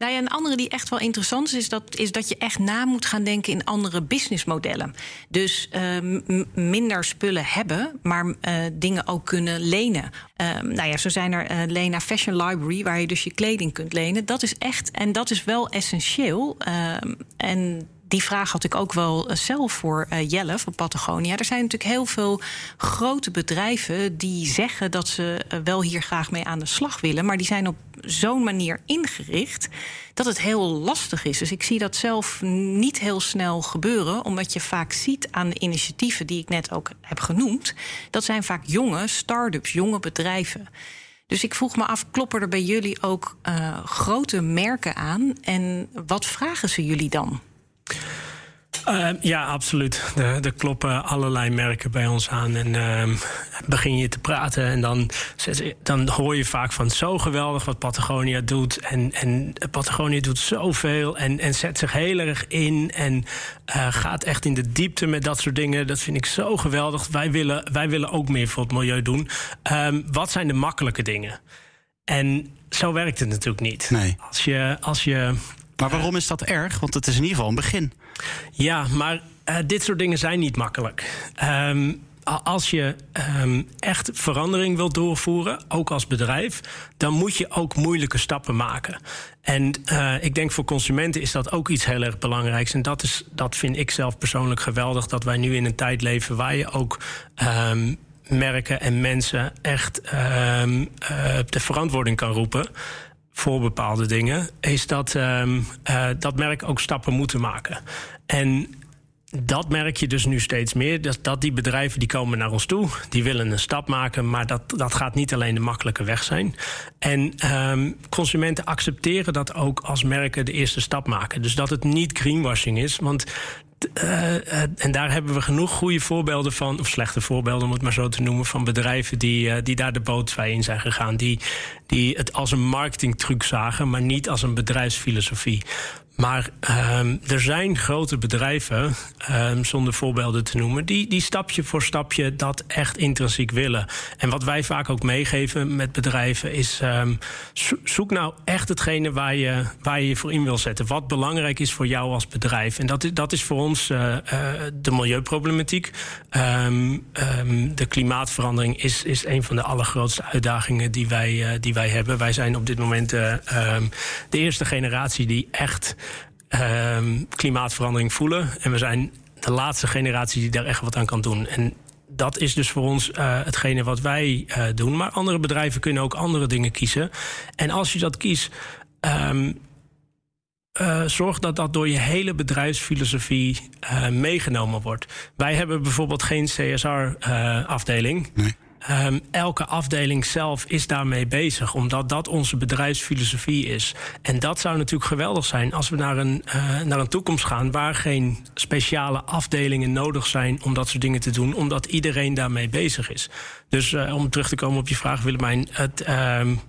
Nou ja, een andere die echt wel interessant is, is dat, is dat je echt na moet gaan denken in andere businessmodellen. Dus uh, minder spullen hebben, maar uh, dingen ook kunnen lenen. Uh, nou ja, zo zijn er uh, Lena Fashion Library, waar je dus je kleding kunt lenen. Dat is echt, en dat is wel essentieel. Ehm, en die vraag had ik ook wel eh, zelf voor uh, Jelle van Patagonia. Er zijn natuurlijk heel veel grote bedrijven die zeggen dat ze uh, wel hier graag mee aan de slag willen. Maar die zijn op zo'n manier ingericht dat het heel lastig is. Dus ik zie dat zelf niet heel snel gebeuren, omdat je vaak ziet aan de initiatieven die ik net ook heb genoemd. Dat zijn vaak jonge start-ups, jonge bedrijven. Dus ik vroeg me af, kloppen er bij jullie ook grote merken aan? En wat vragen ze jullie dan? Uh, ja, absoluut. Er, er, kloppen allerlei merken bij ons aan. En uh, begin je te praten en dan, dan hoor je vaak van zo geweldig wat Patagonia doet. En, en Patagonia doet zoveel en, en zet zich heel erg in. En uh, gaat echt in de diepte met dat soort dingen. Dat vind ik zo geweldig. Wij willen, wij willen ook meer voor het milieu doen. Um, wat zijn de makkelijke dingen? En zo werkt het natuurlijk niet. Nee. Als je, als je maar waarom is dat erg? Want het is in ieder geval een begin. Ja, maar uh, dit soort dingen zijn niet makkelijk. Um, als je um, echt verandering wilt doorvoeren, ook als bedrijf, dan moet je ook moeilijke stappen maken. En uh, ik denk voor consumenten is dat ook iets heel erg belangrijks. En dat, is, dat vind ik zelf persoonlijk geweldig, dat wij nu in een tijd leven waar je ook. Um, merken en mensen echt uh, de verantwoording kan roepen voor bepaalde dingen, is dat um, uh, dat merk ook stappen moeten maken. En dat merk je dus nu steeds meer. Dat, dat die bedrijven die komen naar ons toe, die willen een stap maken, maar dat, dat gaat niet alleen de makkelijke weg zijn. En um, consumenten accepteren dat ook als merken de eerste stap maken. Dus dat het niet greenwashing is. Want en daar hebben we genoeg goede voorbeelden van, of slechte voorbeelden om het maar zo te noemen, van bedrijven die, uh, die daar de boot bij in zijn gegaan. Die, die het als een marketingtruc zagen, maar niet als een bedrijfsfilosofie. Maar um, er zijn grote bedrijven, um, zonder voorbeelden te noemen, die, die stapje voor stapje dat echt intrinsiek willen. En wat wij vaak ook meegeven met bedrijven is: um, zoek nou echt hetgene waar je, waar je voor in wil zetten. Wat belangrijk is voor jou als bedrijf. En dat is, dat is voor ons uh, uh, de milieuproblematiek. de klimaatverandering is, is een van de allergrootste uitdagingen die wij, uh, die wij hebben. Wij zijn op dit moment de eerste generatie die echt klimaatverandering voelen. En we zijn de laatste generatie die daar echt wat aan kan doen. En dat is dus voor ons uh, hetgene wat wij uh, doen. Maar andere bedrijven kunnen ook andere dingen kiezen. En als je dat kiest. Um, uh, zorg dat dat door je hele bedrijfsfilosofie meegenomen wordt. Wij hebben bijvoorbeeld geen CSR-afdeling. Nee. Um, elke afdeling zelf is daarmee bezig, omdat dat onze bedrijfsfilosofie is. En dat zou natuurlijk geweldig zijn als we naar een, uh, naar een toekomst gaan waar geen speciale afdelingen nodig zijn om dat soort dingen te doen, omdat iedereen daarmee bezig is. Dus uh, om terug te komen op je vraag, Willemijn, het. Um,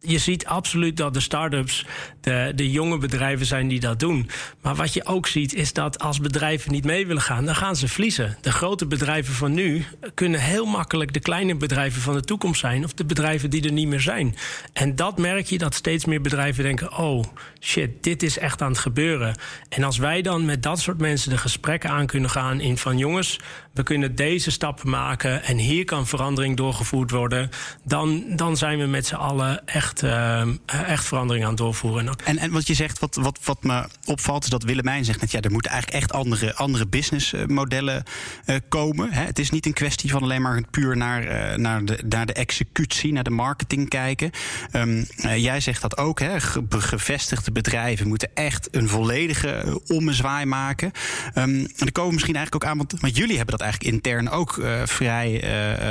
je ziet absoluut dat de start-ups de, de jonge bedrijven zijn die dat doen. Maar wat je ook ziet is dat als bedrijven niet mee willen gaan, dan gaan ze verliezen. De grote bedrijven van nu kunnen heel makkelijk de kleine bedrijven van de toekomst zijn. Of de bedrijven die er niet meer zijn. En dat merk je dat steeds meer bedrijven denken: oh shit, dit is echt aan het gebeuren. En als wij dan met dat soort mensen de gesprekken aan kunnen gaan in van jongens, we kunnen deze stappen maken en hier kan verandering doorgevoerd worden, dan, dan zijn we met z'n allen echt, uh, echt verandering aan het doorvoeren. En, en wat je zegt, wat, wat, wat me opvalt, is dat Willemijn zegt dat ja, er moeten eigenlijk echt andere, andere businessmodellen uh, komen. Hè. Het is niet een kwestie van alleen maar puur naar, uh, naar, de, naar de executie, naar de marketing kijken. Um, jij zegt dat ook, hè. gevestigde bedrijven moeten echt een volledige ommezwaai maken. Um, en dan komen misschien eigenlijk ook aan, want, want jullie hebben dat eigenlijk intern ook vrij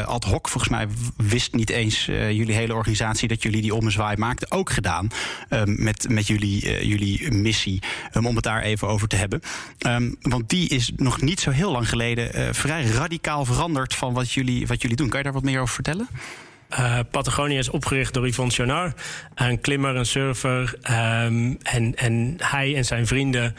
ad hoc. Volgens mij wist niet eens jullie hele organisatie dat jullie die ommezwaai maakten, ook gedaan. Um, met, met jullie, jullie missie, um, om het daar even over te hebben. Um, want die is nog niet zo heel lang geleden vrij radicaal veranderd van wat jullie, wat jullie doen. Kan je daar wat meer over vertellen? Uh, Patagonia is opgericht door Yvonne Chonard, een klimmer, een surfer. En, en hij en zijn vrienden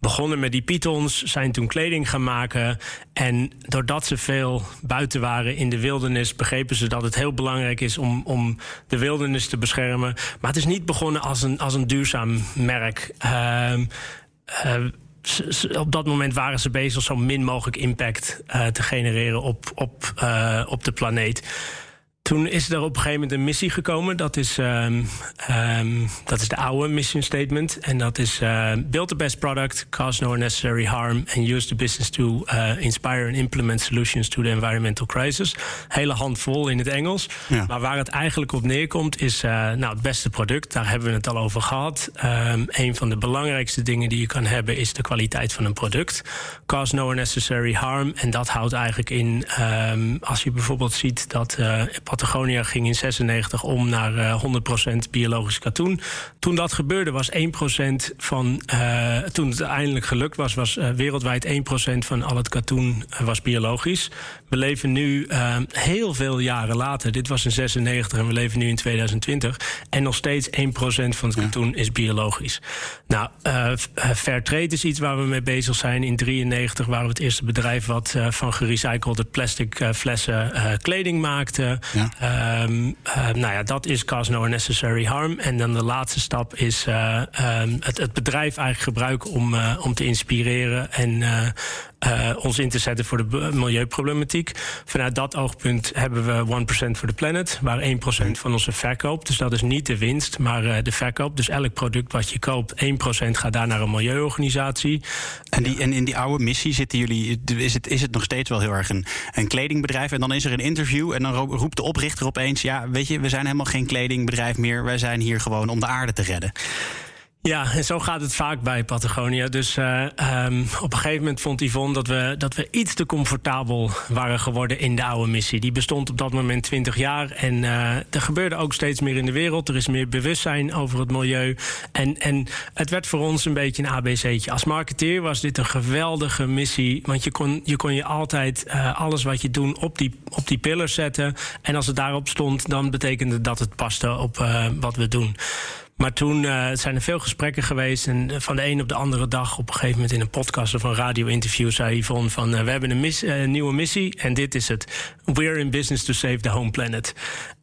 begonnen met die pythons, zijn toen kleding gaan maken. En doordat ze veel buiten waren in de wildernis, begrepen ze dat het heel belangrijk is om, om de wildernis te beschermen. Maar het is niet begonnen als een, als een duurzaam merk. Uh, uh, op dat moment waren ze bezig zo min mogelijk impact uh, te genereren op, op, uh, op de planeet. Toen is er op een gegeven moment een missie gekomen. Dat is, um, um, dat is de oude mission statement. En dat is uh, build the best product, cause no unnecessary harm... and use the business to uh, inspire and implement solutions to the environmental crisis. Hele handvol in het Engels. Ja. Maar waar het eigenlijk op neerkomt is uh, nou, het beste product. Daar hebben we het al over gehad. Um, een van de belangrijkste dingen die je kan hebben... is de kwaliteit van een product. Cause no unnecessary harm. En dat houdt eigenlijk in... als je bijvoorbeeld ziet dat Patagonia ging in 96 om naar uh, eh, 100% biologisch katoen. Toen dat gebeurde was 1% van, uh, toen het eindelijk gelukt was, was uh, wereldwijd 1% van al het katoen was biologisch. We leven nu heel veel jaren later. Dit was in 96 en we leven nu in 2020. En nog steeds 1% van het katoen is biologisch. Nou, Fairtrade is iets waar we mee bezig zijn. In 93 waren we het eerste bedrijf wat van gerecyclede plastic flessen kleding maakte. Ja. Um, uh, nou ja, dat is cause no unnecessary harm. En dan de laatste stap is uh, um, het, het, bedrijf eigenlijk gebruiken om, uh, om te inspireren en uh, ons in te zetten voor de milieuproblematiek. Vanuit dat oogpunt hebben we 1% voor de planet, waar 1% van onze verkoop. Dus dat is niet de winst, maar uh, de verkoop. Dus elk product wat je koopt, 1% gaat daar naar een milieuorganisatie. En, die, en in die oude missie zitten jullie, is het, is het nog steeds wel heel erg een, een kledingbedrijf? En dan is er een interview en dan roept de oprichter opeens: Ja, weet je, we zijn helemaal geen kledingbedrijf meer. Wij zijn hier gewoon om de aarde te redden. Ja, en zo gaat het vaak bij Patagonia. Dus uh, um, op een gegeven moment vond Yvonne dat we, dat we iets te comfortabel waren geworden in de oude missie. Die bestond op dat moment 20 jaar. En uh, er gebeurde ook steeds meer in de wereld. Er is meer bewustzijn over het milieu. En, en het werd voor ons een beetje een ABC'tje. Als marketeer was dit een geweldige missie. Want je kon je, kon je altijd uh, alles wat je doet op die, op die pillars zetten. En als het daarop stond, dan betekende dat het paste op wat we doen. Maar toen uh, zijn er veel gesprekken geweest. En van de een op de andere dag, op een gegeven moment in een podcast of een radio-interview, zei Yvonne van uh, we hebben een nieuwe missie en dit is het. We're in business to save the home planet.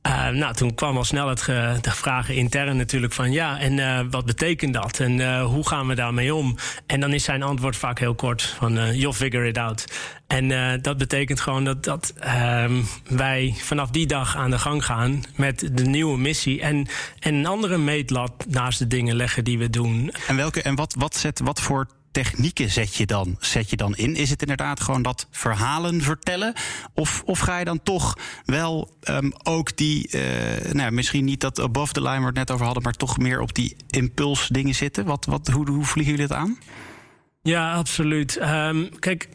Uh, nou, toen kwam al snel het de vragen intern natuurlijk van ja, en uh, wat betekent dat? En uh, hoe gaan we daarmee om? En dan is zijn antwoord vaak heel kort van you'll figure it out. En dat betekent gewoon dat, dat ehm, wij vanaf die dag aan de gang gaan met de nieuwe missie. En, en een andere meetlat naast de dingen leggen die we doen. En, welke, en wat, wat, zet, wat voor technieken zet je, dan, zet je dan in? Is het inderdaad gewoon dat verhalen vertellen? Of, of ga je dan toch wel um, ook die, uh, nou, misschien niet dat above the line we het net over hadden, maar toch meer op die impulsdingen zitten? Wat, wat, hoe, hoe vliegen jullie dat aan? Ja, absoluut. Um, kijk,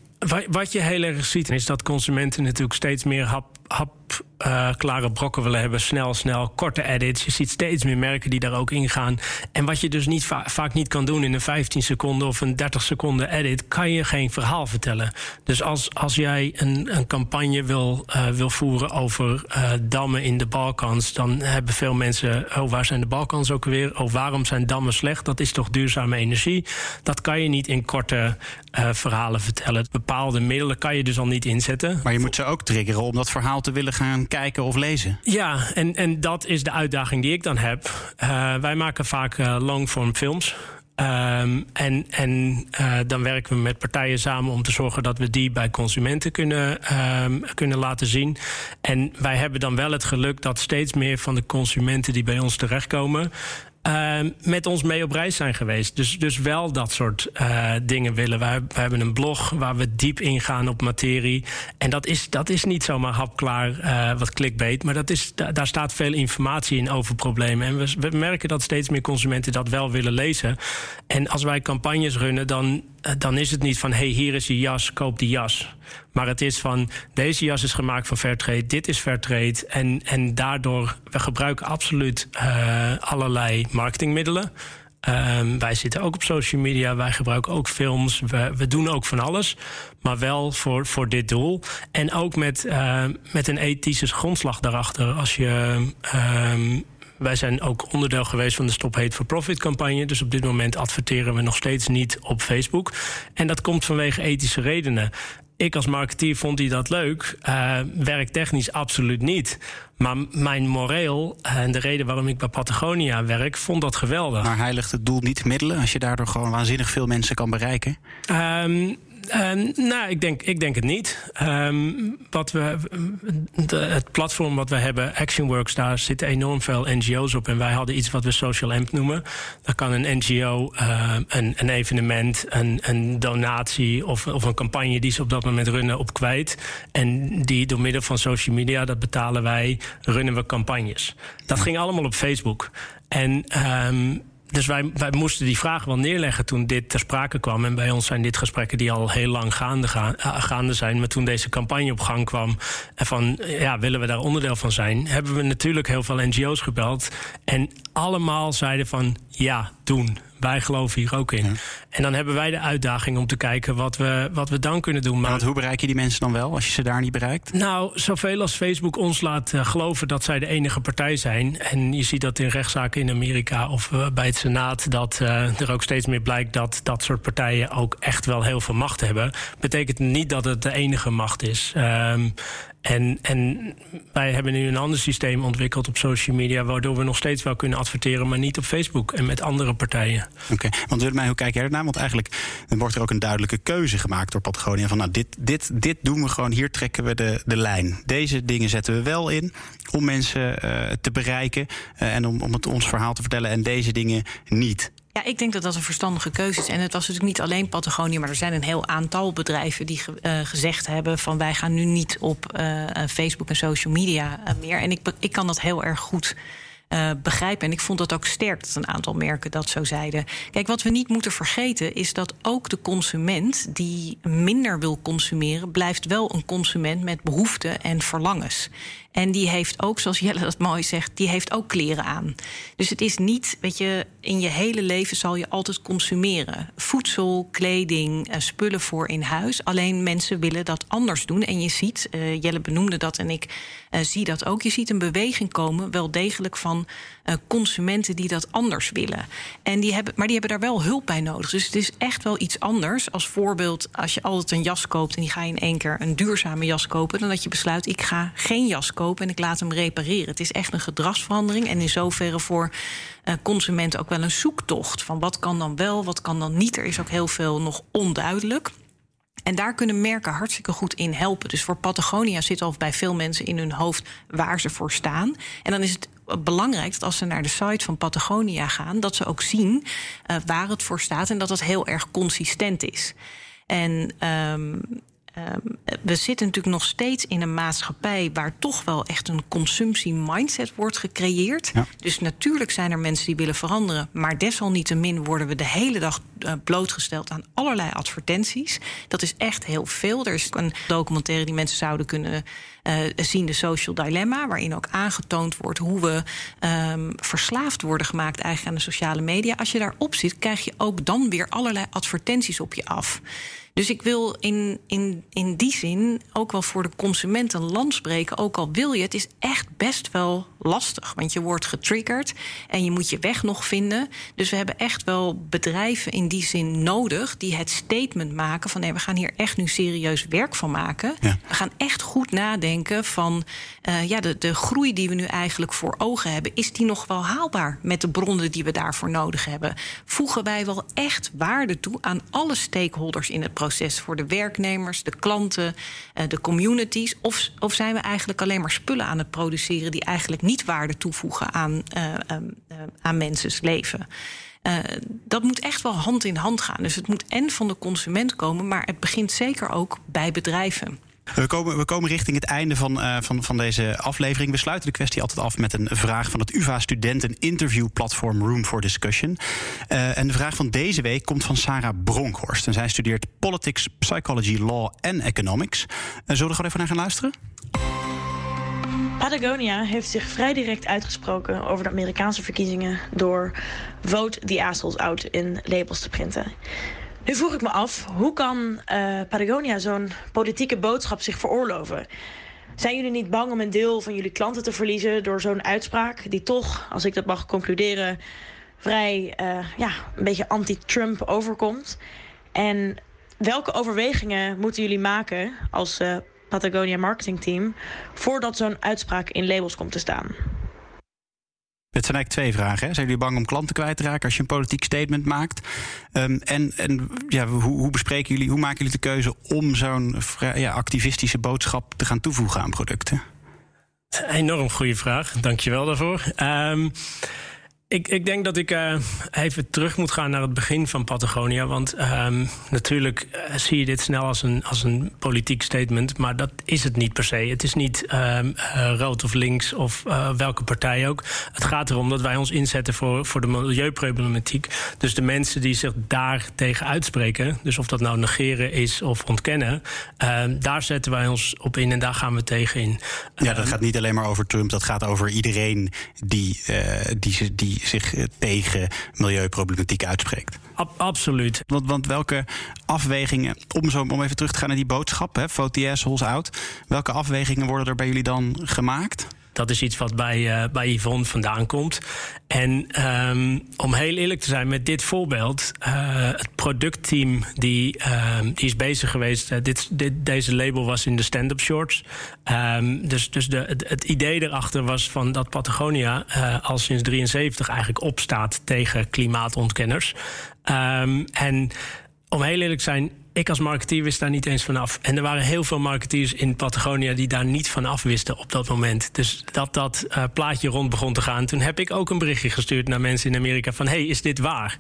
wat je heel erg ziet is dat consumenten natuurlijk steeds meer hap, hap uh, klare brokken willen hebben. Snel, snel, korte edits. Je ziet steeds meer merken die daar ook in gaan. En wat je dus niet vaak niet kan doen in een 15 seconden of een 30 seconden edit, kan je geen verhaal vertellen. Dus als, als jij een, een campagne wil, uh, wil voeren over uh, dammen in de Balkans, dan hebben veel mensen. Oh, waar zijn de Balkans ook weer? Oh, waarom zijn dammen slecht? Dat is toch duurzame energie? Dat kan je niet in korte verhalen vertellen. Bepaalde middelen kan je dus al niet inzetten. Maar je moet ze ook triggeren om dat verhaal te willen gaan kijken of lezen. Ja, en, en dat is de uitdaging die ik dan heb. Uh, wij maken vaak uh, longform films. Um, en en uh, dan werken we met partijen samen om te zorgen dat we die bij consumenten kunnen, um, kunnen laten zien. En wij hebben dan wel het geluk dat steeds meer van de consumenten die bij ons terechtkomen. Uh, met ons mee op reis zijn geweest. Dus, dus wel dat soort uh, dingen willen. Wij, wij, hebben een blog waar we diep ingaan op materie. En dat is, dat is niet zomaar hapklaar uh, wat clickbait. Maar dat is, daar staat veel informatie in over problemen. En we, we merken dat steeds meer consumenten dat wel willen lezen. En als wij campagnes runnen, dan eh, dan is het niet van hey, hier is je jas, koop die jas. Maar het is van deze jas is gemaakt van Fairtrade, dit is Fairtrade. En, en daardoor, we gebruiken absoluut uh, allerlei marketingmiddelen. Um, wij zitten ook op social media, wij gebruiken ook films, we, we doen ook van alles. Maar wel voor, voor dit doel. En ook met, uh, met een ethische grondslag daarachter. Als je um, wij zijn ook onderdeel geweest van de Stop Hate for Profit campagne. Dus op dit moment adverteren we nog steeds niet op Facebook. En dat komt vanwege ethische redenen. Ik als marketeer vond hij dat leuk. Uh, werktechnisch absoluut niet. Maar mijn moreel en de reden waarom ik bij Patagonia werk, vond dat geweldig. Maar heiligt het doel niet middelen als je daardoor gewoon waanzinnig veel mensen kan bereiken? Um, Um, nou, ik denk, ik denk het niet. Um, wat we, de, het platform wat we hebben, ActionWorks, daar zitten enorm veel NGO's op. En wij hadden iets wat we Social Amp noemen. Daar kan een NGO uh, een, een, evenement, een, een donatie of, of, een campagne die ze op dat moment runnen op kwijt. En die door middel van social media, dat betalen wij, runnen we campagnes. Dat ging allemaal op Facebook. En um, dus wij, wij moesten die vraag wel neerleggen toen dit ter sprake kwam. En bij ons zijn dit gesprekken die al heel lang gaande, gaan, uh, gaande zijn. Maar toen deze campagne op gang kwam en van ja, willen we daar onderdeel van zijn, hebben we natuurlijk heel veel NGO's gebeld. En allemaal zeiden van ja, doen. Wij geloven hier ook in. Ja. En dan hebben wij de uitdaging om te kijken wat we, wat we dan kunnen doen. Maar want hoe bereik je die mensen dan wel als je ze daar niet bereikt? Nou, zoveel als Facebook ons laat uh, geloven dat zij de enige partij zijn. En je ziet dat in rechtszaken in Amerika of uh, bij het Senaat, dat uh, er ook steeds meer blijkt dat dat soort partijen ook echt wel heel veel macht hebben. Betekent niet dat het de enige macht is. Um, en, en wij hebben nu een ander systeem ontwikkeld op social media, waardoor we nog steeds wel kunnen adverteren, maar niet op Facebook en met andere partijen. Oké, okay. want Willemijn, hoe kijk jij ernaar? Want eigenlijk wordt er ook een duidelijke keuze gemaakt door Patagonia. Van nou, dit, dit, dit doen we gewoon, hier trekken we de, de lijn. Deze dingen zetten we wel in om mensen uh, te bereiken uh, en om, om het ons verhaal te vertellen. En deze dingen niet. Ja, ik denk dat dat een verstandige keuze is. En het was natuurlijk niet alleen Patagonia, maar er zijn een heel aantal bedrijven die ge, uh, gezegd hebben van wij gaan nu niet op uh, Facebook en social media meer. En ik, ik kan dat heel erg goed begrijpen. En ik vond dat ook sterk dat een aantal merken dat zo zeiden. Kijk, wat we niet moeten vergeten is dat ook de consument die minder wil consumeren, blijft wel een consument met behoeften en verlangens. En die heeft ook, zoals Jelle dat mooi zegt, die heeft ook kleren aan. Dus het is niet, weet je, in je hele leven zal je altijd consumeren. Voedsel, kleding, uh, spullen voor in huis. Alleen mensen willen dat anders doen. En je ziet, uh, Jelle benoemde dat en ik uh, zie dat ook. Je ziet een beweging komen, wel degelijk van uh, consumenten die dat anders willen. En die hebben, maar die hebben daar wel hulp bij nodig. Dus het is echt wel iets anders. Als voorbeeld, als je altijd een jas koopt en die ga je in één keer een duurzame jas kopen, dan dat je besluit, ik ga geen jas kopen en ik laat hem repareren. Het is echt een gedragsverandering en in zoverre voor uh, consumenten ook wel een zoektocht van wat kan dan wel, wat kan dan niet. Er is ook heel veel nog onduidelijk. En daar kunnen merken hartstikke goed in helpen. Dus voor Patagonia zit al bij veel mensen in hun hoofd waar ze voor staan. En dan is het belangrijk dat als ze naar de site van Patagonia gaan, dat ze ook zien uh, waar het voor staat en dat het heel erg consistent is. En um, Ehm, we zitten natuurlijk nog steeds in een maatschappij waar toch wel echt een consumptie-mindset wordt gecreëerd. Dus natuurlijk zijn er mensen die willen veranderen, maar desalniettemin worden we de hele dag uh, blootgesteld aan allerlei advertenties. Dat is echt heel veel. Er is een documentaire die mensen zouden kunnen uh, zien, de Social Dilemma, waarin ook aangetoond wordt hoe we um, verslaafd worden gemaakt eigenlijk aan de sociale media. Als je daarop zit, krijg je ook dan weer allerlei advertenties op je af. Dus ik wil in, in, in die zin ook wel voor de consument een land spreken. Ook al wil je, het is echt best wel lastig. Want je wordt getriggerd en je moet je weg nog vinden. Dus we hebben echt wel bedrijven in die zin nodig die het statement maken van nee, we gaan hier echt nu serieus werk van maken. We gaan echt goed nadenken van uh, ja, de, de groei die we nu eigenlijk voor ogen hebben, is die nog wel haalbaar met de bronnen die we daarvoor nodig hebben? Voegen wij wel echt waarde toe aan alle stakeholders in het proces voor de werknemers, de klanten, uh, de communities? Of, of zijn we eigenlijk alleen maar spullen aan het produceren die eigenlijk niet waarde toevoegen aan, uh, uh, aan mensen's leven. Dat moet echt wel hand in hand gaan. Dus het moet en van de consument komen, maar het begint zeker ook bij bedrijven. We komen, we komen richting het einde van, uh, van, van deze aflevering. We sluiten de kwestie altijd af met een vraag van het UvA-studenten interviewplatform Room for Discussion. Uh, en de vraag van deze week komt van Sarah Bronkhorst. En zij studeert Politics, Psychology, Law en Economics. Uh, zullen we er gewoon even naar gaan luisteren? Patagonia heeft zich vrij direct uitgesproken over de Amerikaanse verkiezingen door Vote the Assholes Out in labels te printen. Nu vroeg ik me af, hoe kan uh, Patagonia zo'n politieke boodschap zich veroorloven? Zijn jullie niet bang om een deel van jullie klanten te verliezen door zo'n uitspraak, die toch, als ik dat mag concluderen, vrij uh, ja, een beetje anti-Trump overkomt? En welke overwegingen moeten jullie maken als uh, Patagonia marketingteam voordat zo'n uitspraak in labels komt te staan? Het zijn eigenlijk twee vragen. Hè? Zijn jullie bang om klanten kwijt te raken als je een politiek statement maakt? Um, en en ja, hoe, hoe, bespreken jullie, hoe maken jullie de keuze om zo'n ja, activistische boodschap te gaan toevoegen aan producten? Enorm goede vraag, dankjewel daarvoor. Um, ik, ik, denk dat ik uh, even terug moet gaan naar het begin van Patagonia. Want um, natuurlijk uh, zie je dit snel als een, als een politiek statement. Maar dat is het niet per se. Het is niet um, uh, rood of links of welke partij ook. Het gaat erom dat wij ons inzetten voor, voor de milieuproblematiek. Dus de mensen die zich daar tegen uitspreken. Dus of dat nou negeren is of ontkennen. Ehm, daar zetten wij ons op in en daar gaan we tegen in. Ja, dat gaat niet alleen maar over Trump. Dat gaat over iedereen die, die, die zich eh, tegen milieuproblematiek uitspreekt. absoluut. Want, want welke afwegingen, om, zo, om even terug te gaan naar die boodschap, hè, VOTS, Hols Out, welke afwegingen worden er bij jullie dan gemaakt? Dat is iets wat bij, uh, bij Yvonne vandaan komt. En um, om heel eerlijk te zijn met dit voorbeeld, uh, het productteam die, uh, die is bezig geweest. Uh, dit, dit, deze label was in de stand-up shorts. Um, dus dus de, het, idee erachter was van dat Patagonia al sinds 73 eigenlijk opstaat tegen klimaatontkenners. En om heel eerlijk te zijn, ik als marketeer wist daar niet eens vanaf. En er waren heel veel marketeers in Patagonia die daar niet van af wisten op dat moment. Dus dat dat uh, plaatje rond begon te gaan. Toen heb ik ook een berichtje gestuurd naar mensen in Amerika van... hey, is dit waar?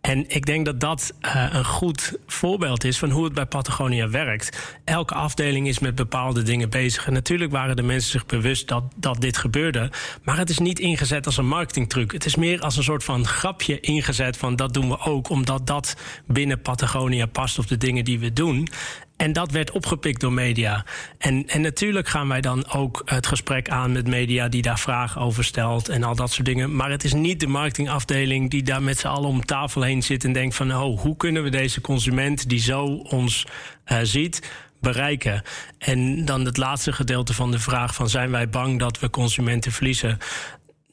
En ik denk dat dat uh, een goed voorbeeld is van hoe het bij Patagonia werkt. Elke afdeling is met bepaalde dingen bezig. En natuurlijk waren de mensen zich bewust dat, dat dit gebeurde. Maar het is niet ingezet als een marketingtruc. Het is meer als een soort van grapje ingezet van dat doen we ook... omdat dat binnen Patagonia past op de dingen die we doen. En dat werd opgepikt door media. En, en natuurlijk gaan wij dan ook het gesprek aan met media die daar vragen over stelt en al dat soort dingen. Maar het is niet de marketingafdeling die daar met z'n allen om tafel heen zit en denkt van oh, hoe kunnen we deze consument die zo ons uh, ziet bereiken. En dan het laatste gedeelte van de vraag van zijn wij bang dat we consumenten verliezen?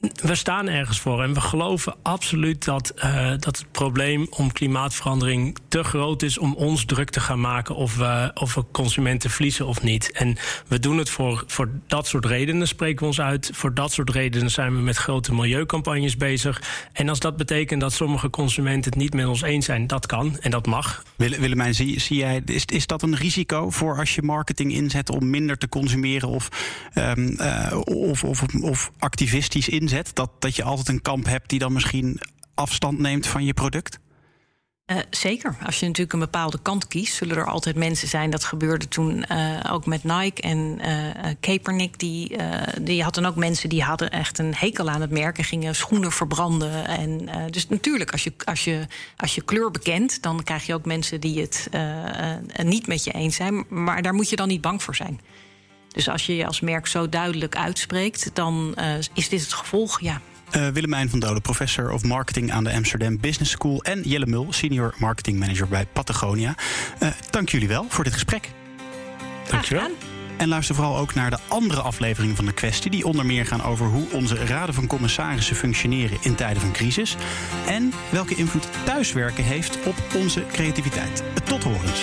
We staan ergens voor en we geloven absoluut dat, uh, dat het probleem om klimaatverandering te groot is om ons druk te gaan maken of we, of consumenten verliezen of niet. En we doen het voor, voor dat soort redenen, spreken we ons uit. Voor dat soort redenen zijn we met grote milieucampagnes bezig. En als dat betekent dat sommige consumenten het niet met ons eens zijn, dat kan en dat mag. Willemijn, zie, zie jij, is, is dat een risico voor als je marketing inzet om minder te consumeren of, um, uh, of, of, of activistisch inzet? Dat, dat je altijd een kamp hebt die dan misschien afstand neemt van je product? Uh, zeker. Als je natuurlijk een bepaalde kant kiest, zullen er altijd mensen zijn. Dat gebeurde toen uh, ook met Nike en uh, Kaepernick. Die, die had dan ook mensen die hadden echt een hekel aan het merk en gingen schoenen verbranden. En, dus natuurlijk, als je, als, je, als je kleur bekent, dan krijg je ook mensen die het niet met je eens zijn. Maar daar moet je dan niet bang voor zijn. Dus als je je als merk zo duidelijk uitspreekt, dan is dit het gevolg. Ja, uh, Willemijn van Dolen, professor of marketing aan de Amsterdam Business School. En Jelle Mul, senior marketing manager bij Patagonia. Uh, dank jullie wel voor dit gesprek. Dankjewel. En luister vooral ook naar de andere afleveringen van de kwestie, die onder meer gaan over hoe onze raden van commissarissen functioneren in tijden van crisis. En welke invloed thuiswerken heeft op onze creativiteit. Tot horens.